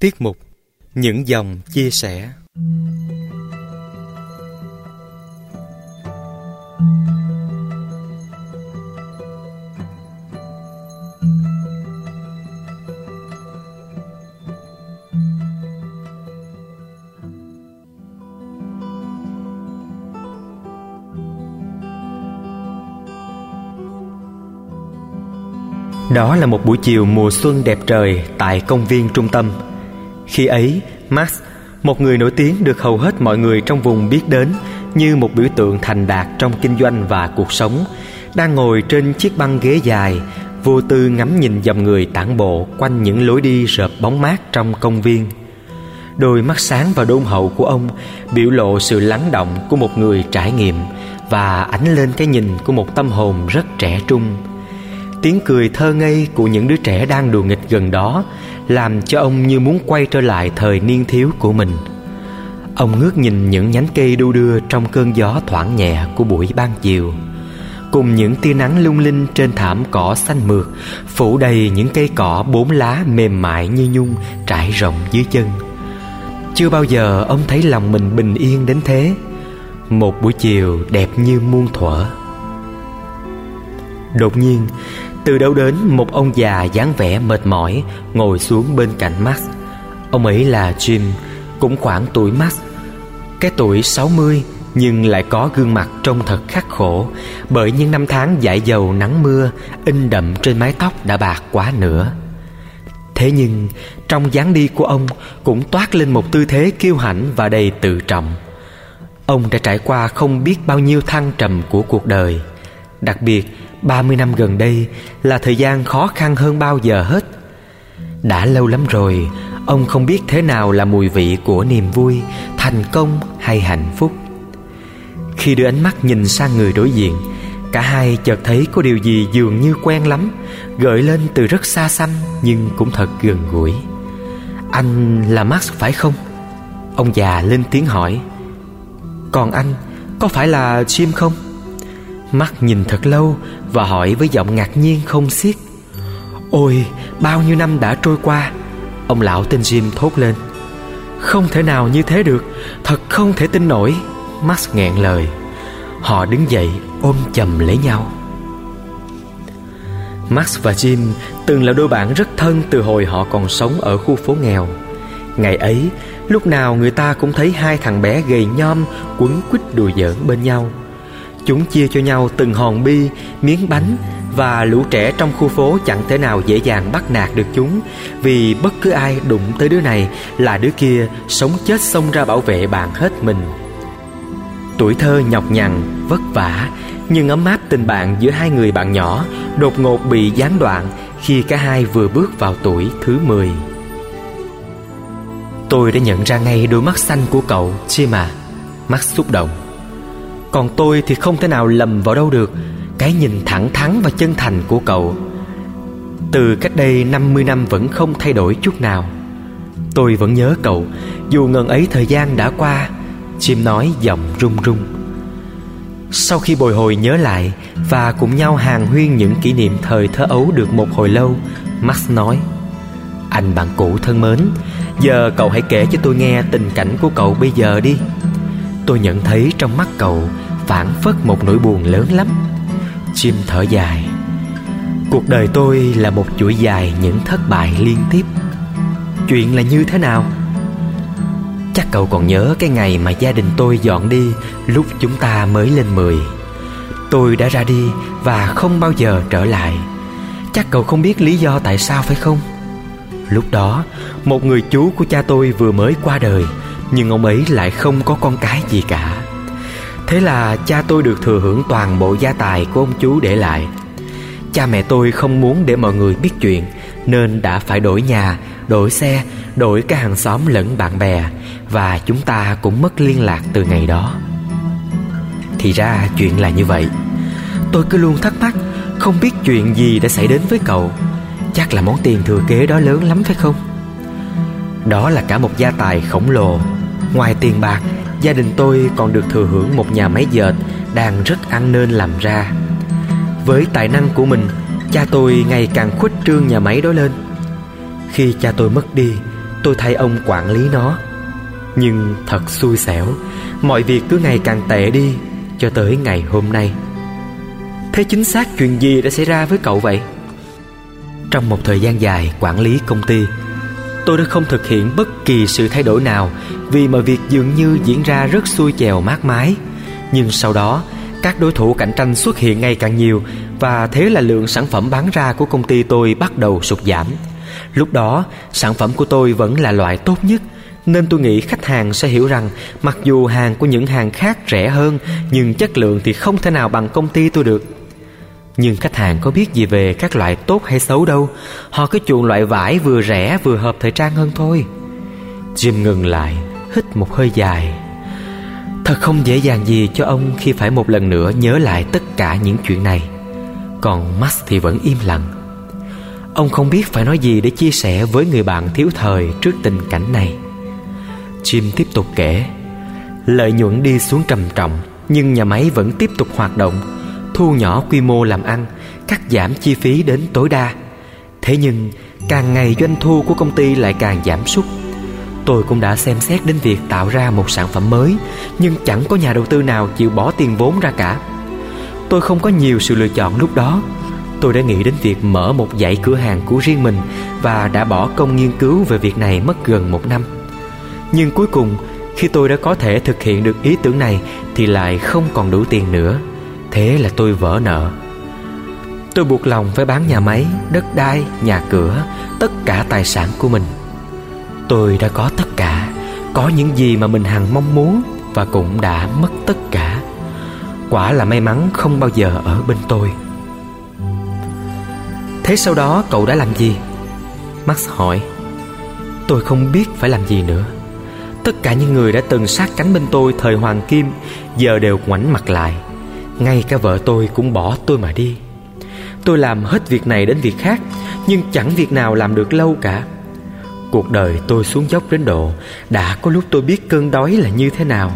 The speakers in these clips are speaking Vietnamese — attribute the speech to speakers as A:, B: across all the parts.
A: Tiết mục Những dòng chia sẻ Đó là một buổi chiều mùa xuân đẹp trời tại công viên trung tâm. Khi ấy, Max, một người nổi tiếng được hầu hết mọi người trong vùng biết đến như một biểu tượng thành đạt trong kinh doanh và cuộc sống, đang ngồi trên chiếc băng ghế dài, vô tư ngắm nhìn dòng người tản bộ quanh những lối đi rợp bóng mát trong công viên. Đôi mắt sáng và đôn hậu của ông biểu lộ sự lắng động của một người trải nghiệm và ánh lên cái nhìn của một tâm hồn rất trẻ trung tiếng cười thơ ngây của những đứa trẻ đang đùa nghịch gần đó làm cho ông như muốn quay trở lại thời niên thiếu của mình. Ông ngước nhìn những nhánh cây đu đưa trong cơn gió thoảng nhẹ của buổi ban chiều. Cùng những tia nắng lung linh trên thảm cỏ xanh mượt, phủ đầy những cây cỏ bốn lá mềm mại như nhung trải rộng dưới chân. Chưa bao giờ ông thấy lòng mình bình yên đến thế. Một buổi chiều đẹp như muôn thuở. Đột nhiên từ đâu đến, một ông già dáng vẻ mệt mỏi Ngồi xuống bên cạnh Max. Ông ấy là Jim, Cũng khoảng tuổi Max. Cái tuổi 60 Nhưng lại có gương mặt trông thật khắc khổ, Bởi những năm tháng dãi dầu nắng mưa, In đậm trên mái tóc đã bạc quá nữa. Thế nhưng, trong dáng đi của ông Cũng toát lên một tư thế kiêu hãnh và đầy tự trọng. Ông đã trải qua không biết bao nhiêu thăng trầm của cuộc đời, Đặc biệt 30 năm gần đây là thời gian khó khăn hơn bao giờ hết Đã lâu lắm rồi, Ông không biết thế nào là mùi vị của niềm vui, Thành công hay hạnh phúc Khi đưa ánh mắt nhìn sang người đối diện, Cả hai chợt thấy có điều gì dường như quen lắm, Gợi lên từ rất xa xăm Nhưng cũng thật gần gũi Anh là Max phải không? Ông già lên tiếng hỏi Còn anh, có phải là Jim không? Mắt nhìn thật lâu Và hỏi với giọng ngạc nhiên không xiết. Ôi bao nhiêu năm đã trôi qua? Ông lão tên Jim thốt lên. Không thể nào như thế được Thật không thể tin nổi. Max nghẹn lời. Họ đứng dậy ôm chầm lấy nhau. Max và Jim từng là đôi bạn rất thân từ hồi họ còn sống ở khu phố nghèo. Ngày ấy, lúc nào người ta cũng thấy hai thằng bé gầy nhom quấn quýt đùa giỡn bên nhau. Chúng chia cho nhau từng hòn bi, miếng bánh và lũ trẻ trong khu phố chẳng thể nào dễ dàng bắt nạt được chúng vì bất cứ ai đụng tới đứa này là đứa kia sống chết xông ra bảo vệ bạn hết mình. Tuổi thơ nhọc nhằn, vất vả nhưng ấm áp tình bạn giữa hai người bạn nhỏ đột ngột bị gián đoạn khi cả hai vừa bước vào tuổi thứ 10. Tôi đã nhận ra ngay đôi mắt xanh của cậu, Chima. Mắt xúc động. Còn tôi thì không thể nào lầm vào đâu được. Cái nhìn thẳng thắn và chân thành của cậu. Từ cách đây 50 năm vẫn không thay đổi chút nào. Tôi vẫn nhớ cậu, Dù ngần ấy thời gian đã qua, Chim nói giọng run run. Sau khi bồi hồi nhớ lại Và cùng nhau hàng huyên những kỷ niệm thời thơ ấu được một hồi lâu, Max nói, Anh bạn cũ thân mến, Giờ cậu hãy kể cho tôi nghe tình cảnh của cậu bây giờ đi. Tôi nhận thấy trong mắt cậu phản phất một nỗi buồn lớn lắm. Chim thở dài. Cuộc đời tôi là một chuỗi dài những thất bại liên tiếp. Chuyện là như thế nào? Chắc cậu còn nhớ cái ngày mà gia đình tôi dọn đi Lúc chúng ta mới lên 10 Tôi đã ra đi và không bao giờ trở lại. Chắc cậu không biết lý do tại sao phải không? Lúc đó, một người chú của cha tôi vừa mới qua đời. Nhưng ông ấy lại không có con cái gì cả. Thế là cha tôi được thừa hưởng toàn bộ gia tài của ông chú để lại. Cha mẹ tôi không muốn để mọi người biết chuyện Nên đã phải đổi nhà, đổi xe, đổi cả hàng xóm lẫn bạn bè Và chúng ta cũng mất liên lạc từ ngày đó. Thì ra chuyện là như vậy. Tôi cứ luôn thắc mắc Không biết chuyện gì đã xảy đến với cậu. Chắc là món tiền thừa kế đó lớn lắm phải không? Đó là cả một gia tài khổng lồ. Ngoài tiền bạc Gia đình tôi còn được thừa hưởng một nhà máy dệt đang rất ăn nên làm ra. Với tài năng của mình, cha tôi ngày càng khuếch trương nhà máy đó lên. Khi cha tôi mất đi, Tôi thay ông quản lý nó Nhưng thật xui xẻo Mọi việc cứ ngày càng tệ đi Cho tới ngày hôm nay Thế chính xác chuyện gì đã xảy ra với cậu vậy? Trong một thời gian dài quản lý công ty Tôi đã không thực hiện bất kỳ sự thay đổi nào Vì mọi việc dường như diễn ra rất xuôi chèo mát mái Nhưng sau đó các đối thủ cạnh tranh xuất hiện ngày càng nhiều và thế là lượng sản phẩm bán ra của công ty tôi bắt đầu sụt giảm. Lúc đó, sản phẩm của tôi vẫn là loại tốt nhất nên tôi nghĩ khách hàng sẽ hiểu rằng mặc dù hàng của những hàng khác rẻ hơn nhưng chất lượng thì không thể nào bằng công ty tôi được. Nhưng khách hàng có biết gì về các loại tốt hay xấu đâu. Họ cứ chuộng loại vải vừa rẻ vừa hợp thời trang hơn thôi. Jim ngừng lại, Hít một hơi dài. Thật không dễ dàng gì cho ông khi phải một lần nữa nhớ lại tất cả những chuyện này. Còn Max thì vẫn im lặng. Ông không biết phải nói gì để chia sẻ với người bạn thiếu thời trước tình cảnh này. Jim tiếp tục kể. Lợi nhuận đi xuống trầm trọng, Nhưng nhà máy vẫn tiếp tục hoạt động. Thu nhỏ quy mô làm ăn, Cắt giảm chi phí đến tối đa. Thế nhưng, càng ngày doanh thu của công ty lại càng giảm sút. Tôi cũng đã xem xét đến việc tạo ra một sản phẩm mới, Nhưng chẳng có nhà đầu tư nào chịu bỏ tiền vốn ra cả. Tôi không có nhiều sự lựa chọn lúc đó. Tôi đã nghĩ đến việc mở một dãy cửa hàng của riêng mình Và đã bỏ công nghiên cứu về việc này mất gần một năm. Nhưng cuối cùng, khi tôi đã có thể thực hiện được ý tưởng này Thì lại không còn đủ tiền nữa. Thế là tôi vỡ nợ. Tôi buộc lòng phải bán nhà máy, đất đai, nhà cửa Tất cả tài sản của mình. Tôi đã có tất cả Có những gì mà mình hằng mong muốn Và cũng đã mất tất cả. Quả là may mắn không bao giờ ở bên tôi. Thế sau đó cậu đã làm gì? Max hỏi. Tôi không biết phải làm gì nữa. Tất cả những người đã từng sát cánh bên tôi thời Hoàng Kim Giờ đều ngoảnh mặt lại. Ngay cả vợ tôi cũng bỏ tôi mà đi. Tôi làm hết việc này đến việc khác, Nhưng chẳng việc nào làm được lâu cả. Cuộc đời tôi xuống dốc đến độ Đã có lúc tôi biết cơn đói là như thế nào.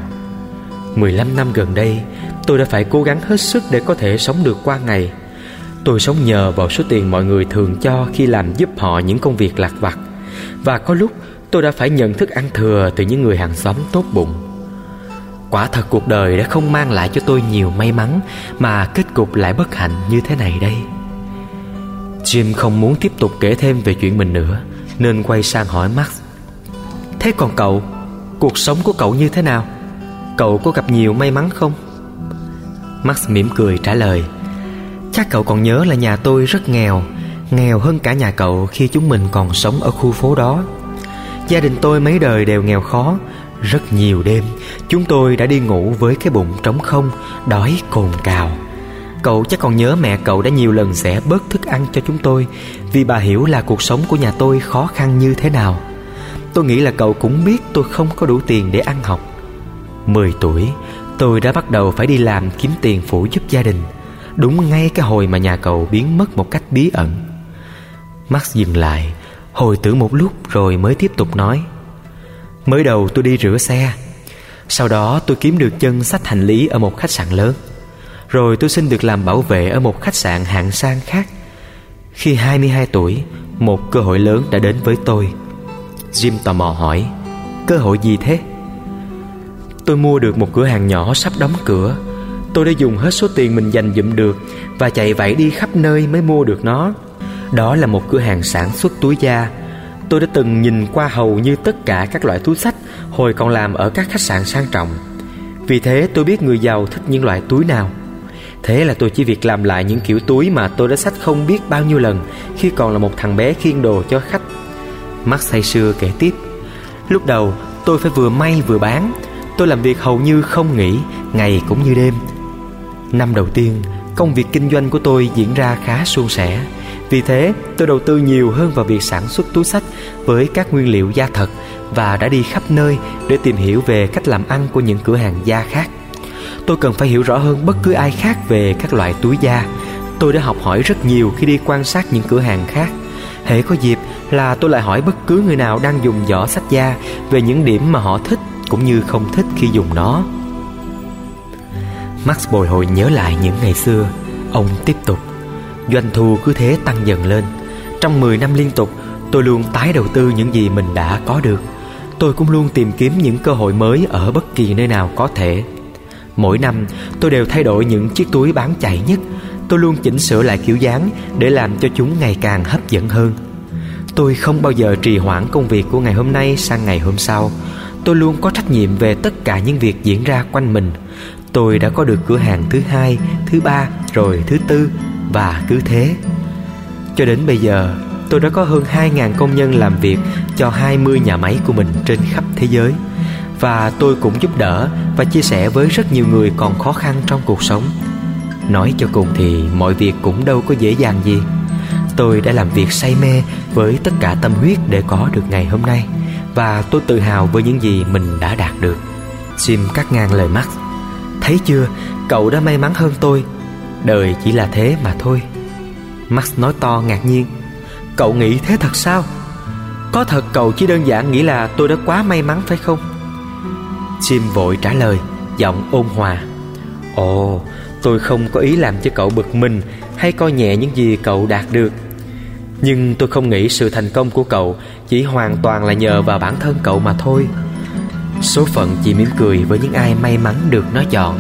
A: 15 năm gần đây, Tôi đã phải cố gắng hết sức để có thể sống được qua ngày. Tôi sống nhờ vào số tiền mọi người thường cho Khi làm giúp họ những công việc lặt vặt. Và có lúc tôi đã phải nhận thức ăn thừa Từ những người hàng xóm tốt bụng. Quả thật cuộc đời đã không mang lại cho tôi nhiều may mắn, Mà kết cục lại bất hạnh như thế này đây. Jim không muốn tiếp tục kể thêm về chuyện mình nữa, nên quay sang hỏi Max. Thế còn cậu, Cuộc sống của cậu như thế nào? Cậu có gặp nhiều may mắn không? Max mỉm cười trả lời. Chắc cậu còn nhớ là nhà tôi rất nghèo Nghèo hơn cả nhà cậu khi chúng mình còn sống ở khu phố đó. Gia đình tôi mấy đời đều nghèo khó rất nhiều đêm. Chúng tôi đã đi ngủ với cái bụng trống không, Đói cồn cào. Cậu chắc còn nhớ mẹ cậu đã nhiều lần sẽ bớt thức ăn cho chúng tôi, Vì bà hiểu là cuộc sống của nhà tôi khó khăn như thế nào. Tôi nghĩ là cậu cũng biết tôi không có đủ tiền để ăn học. 10 tuổi, Tôi đã bắt đầu phải đi làm kiếm tiền phụ giúp gia đình. Đúng ngay cái hồi mà nhà cậu biến mất một cách bí ẩn. Max dừng lại, Hồi tưởng một lúc rồi mới tiếp tục nói. Mới đầu tôi đi rửa xe. Sau đó tôi kiếm được chân sách hành lý ở một khách sạn lớn. Rồi tôi xin được làm bảo vệ ở một khách sạn hạng sang khác. Khi 22 tuổi, Một cơ hội lớn đã đến với tôi. Jim tò mò hỏi, Cơ hội gì thế? Tôi mua được một cửa hàng nhỏ sắp đóng cửa. Tôi đã dùng hết số tiền mình dành dụm được Và chạy vẫy đi khắp nơi mới mua được nó. Đó là một cửa hàng sản xuất túi da. Tôi đã từng nhìn qua hầu như tất cả các loại túi sách Hồi còn làm ở các khách sạn sang trọng. Vì thế tôi biết người giàu thích những loại túi nào. Thế là tôi chỉ việc làm lại những kiểu túi mà tôi đã sách không biết bao nhiêu lần Khi còn là một thằng bé khiêng đồ cho khách. Mắt say sưa kể tiếp, Lúc đầu tôi phải vừa may vừa bán, Tôi làm việc hầu như không nghỉ, Ngày cũng như đêm. Năm đầu tiên, Công việc kinh doanh của tôi diễn ra khá suôn sẻ. Vì thế, tôi đầu tư nhiều hơn vào việc sản xuất túi sách Với các nguyên liệu da thật Và đã đi khắp nơi để tìm hiểu về cách làm ăn của những cửa hàng da khác. Tôi cần phải hiểu rõ hơn bất cứ ai khác về các loại túi da. Tôi đã học hỏi rất nhiều khi đi quan sát những cửa hàng khác. Hễ có dịp là tôi lại hỏi bất cứ người nào đang dùng giỏ sách da Về những điểm mà họ thích cũng như không thích khi dùng nó. Max bồi hồi nhớ lại những ngày xưa. Ông tiếp tục. Doanh thu cứ thế tăng dần lên. Trong 10 năm liên tục Tôi luôn tái đầu tư những gì mình đã có được. Tôi cũng luôn tìm kiếm những cơ hội mới Ở bất kỳ nơi nào có thể. Mỗi năm tôi đều thay đổi những chiếc túi bán chạy nhất. Tôi luôn chỉnh sửa lại kiểu dáng Để làm cho chúng ngày càng hấp dẫn hơn. Tôi không bao giờ trì hoãn công việc của ngày hôm nay sang ngày hôm sau. Tôi luôn có trách nhiệm về tất cả những việc diễn ra quanh mình. Tôi đã có được cửa hàng thứ hai, thứ ba, rồi thứ tư. Và cứ thế. Cho đến bây giờ Tôi đã có hơn 2.000 công nhân làm việc cho 20 nhà máy của mình trên khắp thế giới. Và tôi cũng giúp đỡ và chia sẻ với rất nhiều người còn khó khăn trong cuộc sống. Nói cho cùng thì mọi việc cũng đâu có dễ dàng gì. Tôi đã làm việc say mê với tất cả tâm huyết để có được ngày hôm nay. Và tôi tự hào với những gì mình đã đạt được. Jim cắt ngang lời mắt Thấy chưa, cậu đã may mắn hơn tôi. Đời chỉ là thế mà thôi. Max nói to ngạc nhiên. Cậu nghĩ thế thật sao? Có thật cậu chỉ đơn giản nghĩ là tôi đã quá may mắn phải không? Jim vội trả lời, Giọng ôn hòa. Ồ, tôi không có ý làm cho cậu bực mình Hay coi nhẹ những gì cậu đạt được. Nhưng tôi không nghĩ sự thành công của cậu Chỉ hoàn toàn là nhờ vào bản thân cậu mà thôi. Số phận chỉ mỉm cười với những ai may mắn được nó chọn,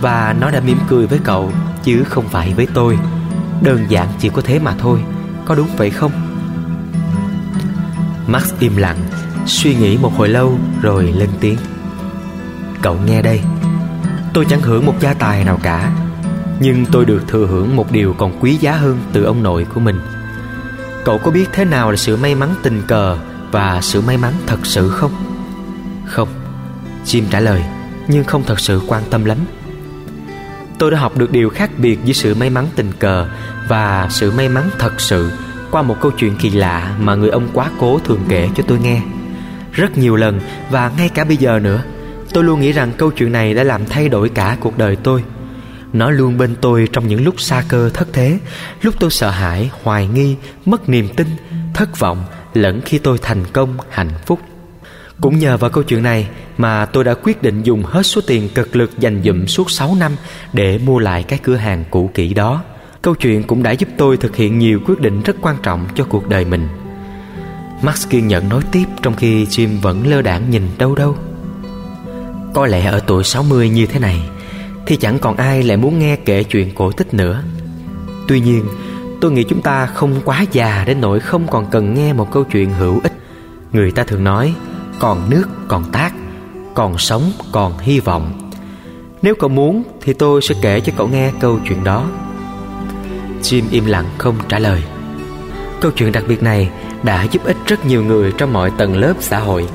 A: Và nó đã mỉm cười với cậu. Chứ không phải với tôi. Đơn giản chỉ có thế mà thôi, Có đúng vậy không? Max im lặng, Suy nghĩ một hồi lâu rồi lên tiếng. Cậu nghe đây. Tôi chẳng hưởng một gia tài nào cả, Nhưng tôi được thừa hưởng một điều còn quý giá hơn từ ông nội của mình. Cậu có biết thế nào là sự may mắn tình cờ Và sự may mắn thật sự không? Không, Jim trả lời, Nhưng không thật sự quan tâm lắm. Tôi đã học được điều khác biệt giữa sự may mắn tình cờ Và sự may mắn thật sự Qua một câu chuyện kỳ lạ mà người ông quá cố thường kể cho tôi nghe. Rất nhiều lần và ngay cả bây giờ nữa Tôi luôn nghĩ rằng câu chuyện này đã làm thay đổi cả cuộc đời tôi. Nó luôn bên tôi trong những lúc xa cơ thất thế Lúc tôi sợ hãi, hoài nghi, mất niềm tin, thất vọng Lẫn khi tôi thành công, hạnh phúc cũng nhờ vào câu chuyện này mà tôi đã quyết định dùng hết số tiền cực lực dành dụm suốt 6 năm để mua lại cái cửa hàng cũ kỹ đó. Câu chuyện cũng đã giúp tôi thực hiện nhiều quyết định rất quan trọng cho cuộc đời mình. Max kiên nhẫn nói tiếp trong khi Jim vẫn lơ đãng nhìn đâu đâu. Có lẽ ở tuổi 60 như thế này thì chẳng còn ai lại muốn nghe kể chuyện cổ tích nữa. Tuy nhiên, tôi nghĩ chúng ta không quá già đến nỗi không còn cần nghe một câu chuyện hữu ích. Người ta thường nói còn nước còn tác còn sống còn hy vọng. Nếu cậu muốn thì tôi sẽ kể cho cậu nghe câu chuyện đó. Jim im lặng không trả lời. Câu chuyện đặc biệt này đã giúp ích rất nhiều người trong mọi tầng lớp xã hội.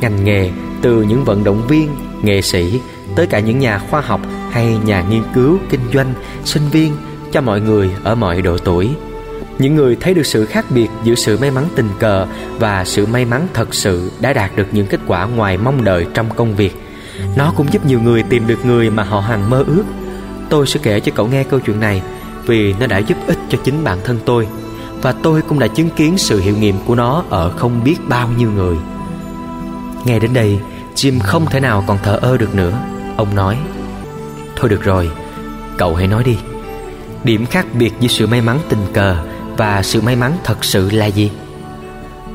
A: Ngành nghề từ những vận động viên, nghệ sĩ Tới cả những nhà khoa học hay nhà nghiên cứu, kinh doanh, sinh viên Cho mọi người ở mọi độ tuổi những người thấy được sự khác biệt giữa sự may mắn tình cờ và sự may mắn thật sự đã đạt được những kết quả ngoài mong đợi trong công việc. Nó cũng giúp nhiều người tìm được người mà họ hằng mơ ước. Tôi sẽ kể cho cậu nghe câu chuyện này vì nó đã giúp ích cho chính bản thân tôi và tôi cũng đã chứng kiến sự hiệu nghiệm của nó ở không biết bao nhiêu người. Nghe đến đây, Jim không thể nào còn thở ơ được nữa. Ông nói, Thôi được rồi, cậu hãy nói đi. Điểm khác biệt giữa sự may mắn tình cờ và sự may mắn thật sự là gì?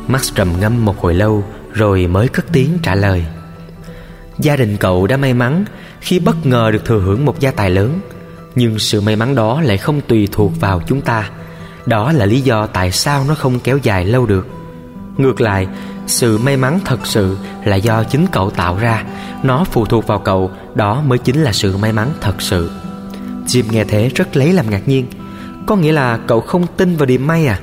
A: Max trầm ngâm một hồi lâu rồi mới cất tiếng trả lời. Gia đình cậu đã may mắn khi bất ngờ được thừa hưởng một gia tài lớn, nhưng sự may mắn đó lại không tùy thuộc vào chúng ta. Đó là lý do tại sao nó không kéo dài lâu được. Ngược lại, sự may mắn thật sự là do chính cậu tạo ra, nó phụ thuộc vào cậu, đó mới chính là sự may mắn thật sự. Jim nghe thế rất lấy làm ngạc nhiên có nghĩa là cậu không tin vào điểm may à?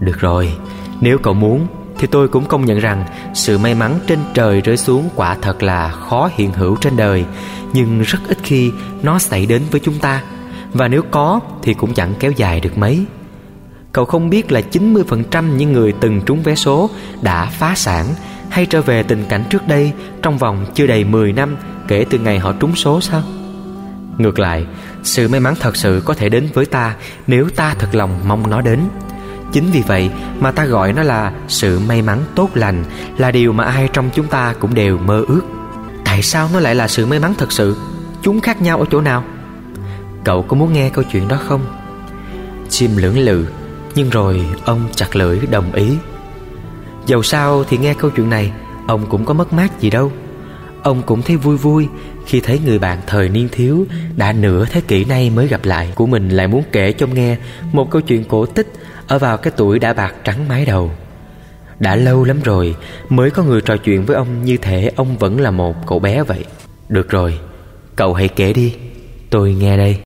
A: Được rồi, Nếu cậu muốn Thì tôi cũng công nhận rằng Sự may mắn trên trời rơi xuống Quả thật là khó hiện hữu trên đời, Nhưng rất ít khi Nó xảy đến với chúng ta. Và nếu có Thì cũng chẳng kéo dài được mấy. Cậu không biết là 90% những người từng trúng vé số Đã phá sản Hay trở về tình cảnh trước đây Trong vòng chưa đầy 10 năm Kể từ ngày họ trúng số sao? Ngược lại sự may mắn thật sự có thể đến với ta nếu ta thật lòng mong nó đến. Chính vì vậy mà ta gọi nó là sự may mắn tốt lành, là điều mà ai trong chúng ta cũng đều mơ ước. Tại sao nó lại là sự may mắn thật sự? Chúng khác nhau ở chỗ nào? Cậu có muốn nghe câu chuyện đó không? Chim lưỡng lự, Nhưng rồi ông chặt lưỡi đồng ý. Dầu sao thì nghe câu chuyện này, Ông cũng có mất mát gì đâu. Ông cũng thấy vui vui khi thấy người bạn thời niên thiếu đã nửa thế kỷ nay mới gặp lại của mình lại muốn kể cho nghe một câu chuyện cổ tích ở vào cái tuổi đã bạc trắng mái đầu. Đã lâu lắm rồi mới có người trò chuyện với ông như thể ông vẫn là một cậu bé vậy. Được rồi, cậu hãy kể đi, tôi nghe đây.